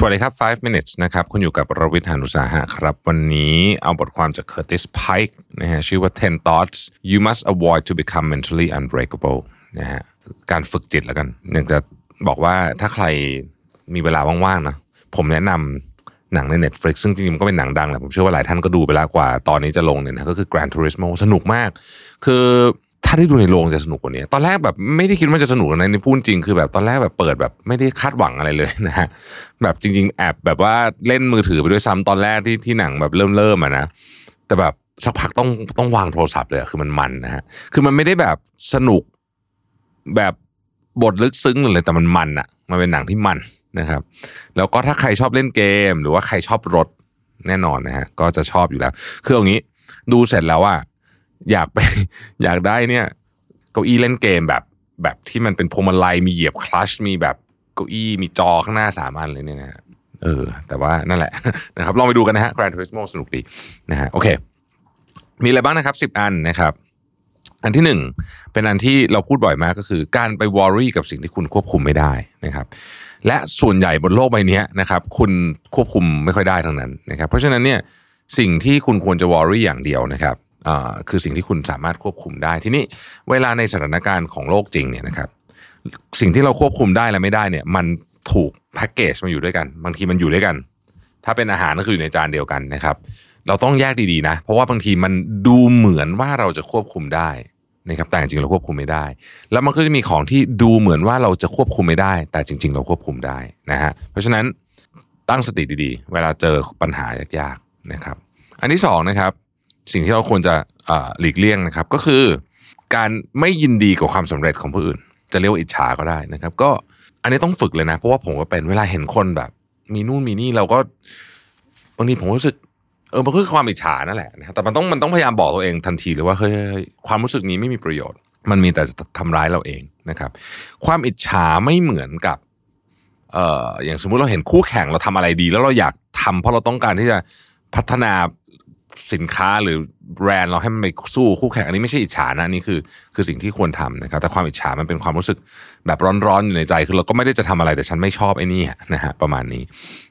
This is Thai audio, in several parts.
สวัสดีครับ 5 minutes นะครับ คุณอยู่กับรวิทยานุสาหะครับ วันนี้เอาบทความจาก Curtis Pike นะฮะ ชื่อว่า 10 thoughts you must avoid to become mentally unbreakable นะฮะ การฝึกจิตแล้วกัน อยากจะบอกว่าถ้าใครมีเวลาว่างๆนะ ผมแนะนำหนังใน Netflix ซึ่งจริงๆมันก็เป็นหนังดังแหละ ผมเชื่อว่าหลายท่านก็ดูไปแล้วกว่า ตอนนี้จะลงเนี่ยนะ ก็คือ Gran Turismo สนุกมาก คือ ถ้าได้ดูในโรงจะสนุกกว่านี้ ตอนแรกแบบไม่ได้คิดว่าจะสนุกนะในพูดจริงคือแบบตอนแรกแบบเปิดแบบไม่ได้คาดหวังอะไรเลยนะฮะแบบจริง ๆ แอบแบบว่าเล่นมือถือไปด้วยซ้ำตอนแรกที่ที่หนังแบบเริ่มเริ่มอะนะแต่แบบสักพักต้องต้องวางโทรศัพท์เลยคือมันมันนะฮะคือมันไม่ได้แบบสนุกแบบบทลึกซึ้งเลยแต่มันมันอะมันเป็นหนังที่มันนะครับ แล้วก็ถ้าใครชอบเล่นเกม หรือว่าใครชอบรถแน่นอนนะฮะก็จะชอบอยู่แล้ว คืออย่างนี้ดูเสร็จแล้วอะ อยากไปอยากได้เนี่ยเก้าอี้เล่นเกมแบบแบบที่มันเป็นพวงมาลัยมีเหยียบคลัชมีแบบเก้าอี้มีจอข้างหน้าสามอันเลยเนี่ยนะฮะเออ แต่ว่านั่นแหละนะครับลองไปดูกันนะฮะ Gran Turismo สนุกดีนะฮะโอเค มีอะไรบ้างนะครับสิบอันนะครับ อันที่หนึ่งเป็นอันที่เราพูดบ่อยมากก็คือ การไปวอรี่กับสิ่งที่คุณควบคุมไม่ได้นะครับ และส่วนใหญ่บนโลกใบนี้นะครับ คุณควบคุมไม่ค่อยได้ทั้งนั้นนะครับ เพราะฉะนั้นเนี่ยสิ่งที่คุณควรจะวอรี่อย่างเดียวนะครับ คือสิ่งที่คุณสามารถควบคุมได้ ทีนี้เวลาในสถานการณ์ของโลกจริงเนี่ยนะครับสิ่งที่เราควบคุมได้และไม่ได้เนี่ยมันถูกแพ็กเกจมาอยู่ด้วยกัน บางทีมันอยู่ด้วยกัน ถ้าเป็นอาหารก็คืออยู่ในจานเดียวกันนะครับ เราต้องแยกดีๆนะ เพราะว่าบางทีมันดูเหมือนว่าเราจะควบคุมได้นะครับแต่จริงๆเราควบคุมไม่ได้ แล้วมันก็จะมีของที่ดูเหมือนว่าเราจะควบคุมไม่ได้ แต่จริง ๆ เราควบคุมได้นะฮะเพราะฉะนั้นตั้งสติดีๆ เวลาเจอปัญหายากๆนะครับ อันที่สองนะครับ สิ่งที่เราควรจะหลีกเลี่ยงนะครับ ก็คือ การไม่ยินดีกับความสำเร็จของผู้อื่น จะเรียกว่าอิจฉาก็ได้นะครับ ก็อันนี้ต้องฝึกเลยนะ เพราะว่าผมก็เป็นเวลาเห็นคนแบบ มีนู่นมีนี่เราก็บางทีผมรู้สึกเออมันคือความอิจฉานั่นแหละนะครับแต่มันต้องมันต้องพยายามบอกตัวเองทันทีเลยว่าเฮ้ยความรู้สึกนี้ไม่มีประโยชน์ มันมีแต่จะทำร้ายเราเองนะครับ ความอิจฉาไม่เหมือนกับเอ่ออย่างสมมุติเราเห็นคู่แข่งเราทำอะไรดี แล้วเราอยากทำเพราะเราต้องการที่จะพัฒนา สินค้าหรือแบรนด์เราให้มันไปสู้คู่แข่งอันนี้ไม่ใช่อิจฉานะอันนี่คือคือสิ่งที่ควรทำนะครับแต่ความอิจฉามันเป็นความรู้สึกแบบร้อนๆอยู่ในใจคือเราก็ไม่ได้จะทำอะไรแต่ฉันไม่ชอบไอ้นี่นะฮะประมาณนี้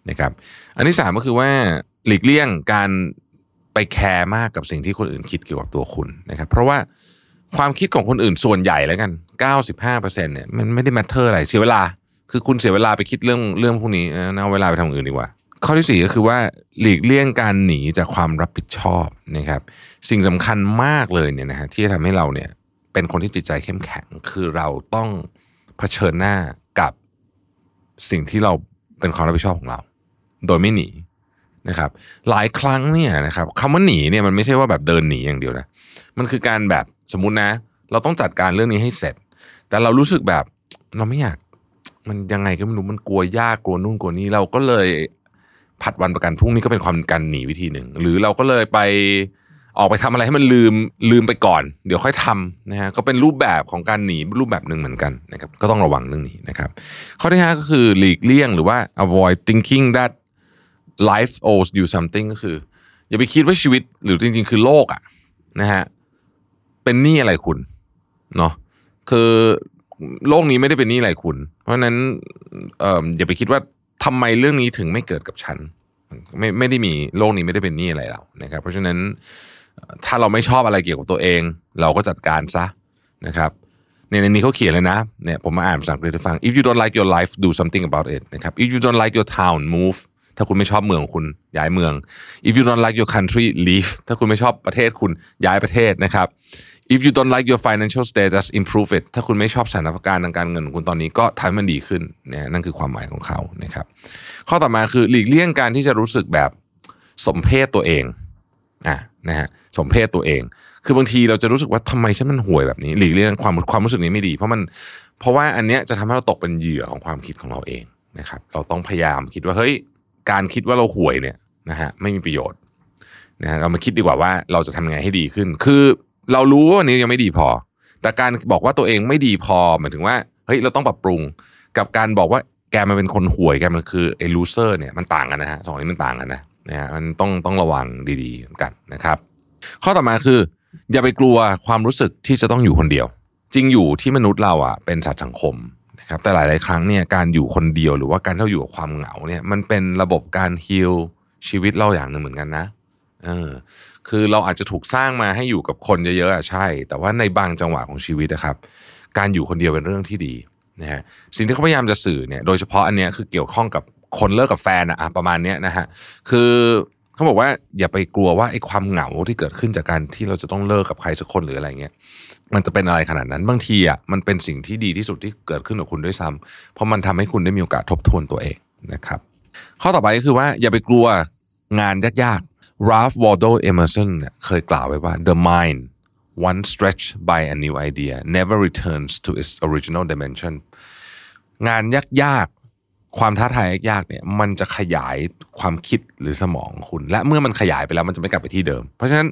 นะครับ อันที่สามก็คือว่าหลีกเลี่ยงการไป care มากกับสิ่งที่คนอื่นคิดเกี่ยวกับตัวคุณนะครับ เพราะว่าความคิดของคนอื่นส่วนใหญ่แล้วกัน 95%เนี่ยมันไม่ได้ matter อะไรเสียเวลา คือคุณเสียเวลาไปคิดเรื่องเรื่องพวกนี้เออเอาเวลาไปทำอื่นดีกว่า ข้อที่สี่ก็คือว่าหลีกเลี่ยงการหนีจากความรับผิดชอบนะครับ สิ่งสำคัญมากเลยเนี่ยนะฮะที่จะทำให้เราเนี่ยเป็นคนที่จิตใจเข้มแข็ง คือเราต้องเผชิญหน้ากับสิ่งที่เราเป็นความรับผิดชอบของเรา โดยไม่หนีนะครับ หลายครั้งเนี่ยนะครับคำว่าหนีเนี่ยมันไม่ใช่ว่าแบบเดินหนีอย่างเดียวนะมันคือการแบบสมมุตินะ เราต้องจัดการเรื่องนี้ให้เสร็จ แต่เรารู้สึกแบบเราไม่อยากมันยังไงก็ไม่รู้มันกลัวยากกลัวนู่นกลัวนี้เราก็เลย ผัดวันประกันพรุ่งนี้ก็เป็นความการหนีวิธีหนึ่ง หรือเราก็เลยไปออกไปทำอะไรให้มันลืมลืมไปก่อน เดี๋ยวค่อยทำนะฮะก็เป็นรูปแบบของการหนีรูปแบบหนึ่งเหมือนกันนะครับก็ต้องระวังเรื่องนี้นะครับ ข้อที่ห้าก็คือหลีกเลี่ยงหรือว่า avoid thinking that life owes you something ก็คือ อย่าไปคิดว่าชีวิตหรือจริง ๆ คือโลกอะนะฮะเป็นหนี้อะไรคุณเนาะคือโลกนี้ไม่ได้เป็นหนี้อะไรคุณ เพราะฉะนั้นเอ่ออย่าไปคิดว่าทำไมเรื่องนี้ถึงไม่เกิดกับฉัน ไม่ไม่ได้มีโลกนี้ไม่ได้เป็นหนี้อะไรเรานะครับ เพราะฉะนั้นถ้าเราไม่ชอบอะไรเกี่ยวกับตัวเอง เราก็จัดการซะนะครับเนี่ยในนี้เขาเขียนเลยนะเนี่ยผมมาอ่านภาษาอังกฤษให้ฟัง if you don't like your life do something about it นะครับ if you don't like your town move ถ้าคุณไม่ชอบเมืองคุณย้ายเมือง if you don't like your country leave ถ้าคุณไม่ชอบประเทศคุณย้ายประเทศนะครับ if you don't like your financial status improve it ถ้าคุณไม่ชอบสถานการณ์ทางการเงินของคุณตอนนี้ก็ทำให้มันดีขึ้นเนี่ยนั่นคือความหมายของเขานะครับ ข้อต่อมาคือหลีกเลี่ยงการที่จะรู้สึกแบบสมเพศตัวเองอะนะฮะสมเพศตัวเอง คือบางทีเราจะรู้สึกว่าทำไมฉันมันห่วยแบบนี้ หลีกเลี่ยงความความรู้สึกนี้ไม่ดี เพราะมันเพราะว่าอันเนี้ยจะทำให้เราตกเป็นเหยื่อของความคิดของเราเองนะครับ เราต้องพยายามคิดว่าเฮ้ยการคิดว่าเราห่วยเนี่ยนะฮะไม่มีประโยชน์นะฮะเรามาคิดดีกว่าว่าเราจะทำยังไงให้ดีขึ้น คือ เรารู้ว่าวันนี้ยังไม่ดีพอ แต่การบอกว่าตัวเองไม่ดีพอหมายถึงว่าเฮ้ยเราต้องปรับปรุง กับการบอกว่าแกมันเป็นคนห่วยแกมันคือไอ้ลูเซอร์เนี่ยมันต่างกันนะฮะสองอันนี้มันต่างกันนะนะฮะมันต้องต้องระวังดีๆเหมือนกันนะครับ ข้อต่อมาคือ อย่าไปกลัวความรู้สึกที่จะต้องอยู่คนเดียว จริงอยู่ที่มนุษย์เราอะเป็นสัตว์สังคมนะครับแต่หลาย ๆ ครั้งเนี่ยการอยู่คนเดียวหรือว่าการที่เราอยู่กับความเหงาเนี่ยมันเป็นระบบการฮีลชีวิตเราอย่างหนึ่งเหมือนกันนะ เออคือเราอาจจะถูกสร้างมาให้อยู่กับคนเยอะๆอะใช่ แต่ว่าในบางจังหวะของชีวิตนะครับ การอยู่คนเดียวเป็นเรื่องที่ดีนะฮะสิ่งที่เขาพยายามจะสื่อเนี่ยโดยเฉพาะอันเนี้ยคือเกี่ยวข้องกับคนเลิกกับแฟนอะอะประมาณเนี้ยนะฮะคือเขาบอกว่าอย่าไปกลัวว่าไอ้ความเหงาที่เกิดขึ้นจากการที่เราจะต้องเลิกกับใครสักคนหรืออะไรเงี้ยมันจะเป็นอะไรขนาดนั้นบางทีอะมันเป็นสิ่งที่ดีที่สุดที่เกิดขึ้นกับคุณด้วยซ้ำเพราะมันทำให้คุณได้มีโอกาสทบทวนตัวเองนะครับ ข้อต่อไปก็คือว่าอย่าไปกลัวงานยาก Ralph Waldo Emerson เนี่ยเคยกล่าวไว้ว่า the mind once stretched by a new idea never returns to its original dimension งานยากๆ ความท้าทายยากๆเนี่ยมันจะขยายความคิดหรือสมองคุณ และเมื่อมันขยายไปแล้วมันจะไม่กลับไปที่เดิม เพราะฉะนั้น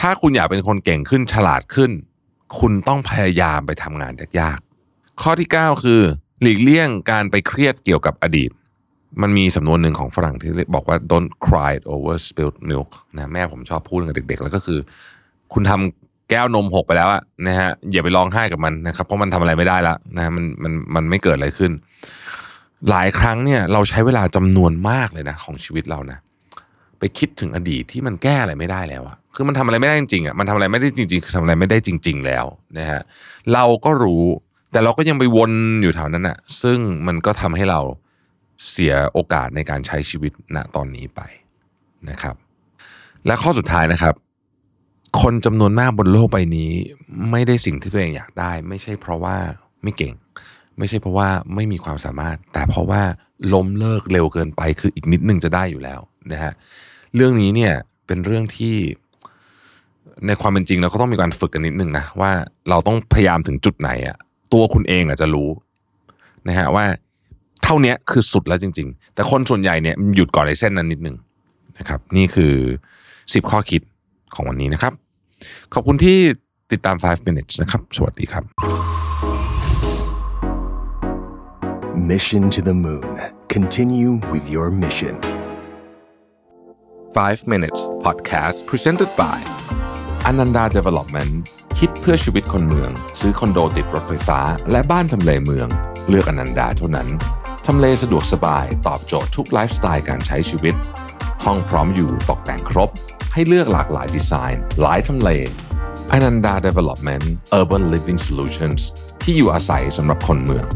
ถ้าคุณอยากเป็นคนเก่งขึ้นฉลาดขึ้น คุณต้องพยายามไปทำงานยากๆ ข้อที่ 9 คือ หลีกเลี่ยงการไปเครียดเกี่ยวกับอดีต มันมีสำนวนหนึ่งของฝรั่งที่บอกว่า don't cry over spilled milk นะแม่ผมชอบพูดกับเด็กๆ แล้วก็คือ คุณทำแก้วนมหกไปแล้วอะนะฮะอย่าไปร้องไห้กับมันนะครับ เพราะมันทำอะไรไม่ได้แล้วนะฮะมันมันมันไม่เกิดอะไรขึ้น หลายครั้งเนี่ยเราใช้เวลาจำนวนมากเลยนะ ของชีวิตเรานะ ไปคิดถึงอดีตที่มันแก้อะไรไม่ได้แล้วอะคือมันทำอะไรไม่ได้จริงๆอะมันทำอะไรไม่ได้จริง ๆ คือทำอะไรไม่ได้จริง ๆ แล้วนะฮะเราก็รู้ แต่เราก็ยังไปวนอยู่แถวนั้นอะซึ่งมันก็ทำให้เรา เสียโอกาสในการใช้ชีวิตณตอนนี้ไปนะครับ และข้อสุดท้ายนะครับ คนจำนวนมากบนโลกใบนี้ ไม่ได้สิ่งที่ตัวเองอยากได้ ไม่ใช่เพราะว่าไม่เก่ง ไม่ใช่เพราะว่าไม่มีความสามารถ แต่เพราะว่าล้มเลิกเร็วเกินไป คืออีกนิดนึงจะได้อยู่แล้วนะฮะเรื่องนี้เนี่ยเป็นเรื่องที่ในความเป็นจริงเราก็ต้องมีการฝึกกันนิดนึงนะว่าเราต้องพยายามถึงจุดไหนอะตัวคุณเองอาจจะรู้นะฮะว่า เท่านี้คือสุดแล้วจริง ๆ แต่คนส่วนใหญ่เนี่ยหยุดก่อนในเส้นนั้นนิดนึงนะครับ นี่คือ 10 ข้อคิดของวันนี้นะครับ ขอบคุณที่ติดตาม 5 minutes นะครับ สวัสดีครับ Mission to the Moon. Continue with your mission. 5 minutes podcast presented by Ananda Development คิดเพื่อชีวิตคนเมือง ซื้อคอนโดติดรถไฟฟ้า และบ้านทำเลเมือง เลือกอนันดาเท่านั้น ทำเลสะดวกสบายตอบโจทย์ทุกไลฟ์สไตล์การใช้ชีวิต ห้องพร้อมอยู่ตกแต่งครบ ให้เลือกหลากหลายดีไซน์ หลายทำเลอนันดา Development Urban Living Solutions ที่อยู่อาศัยสำหรับคนเมือง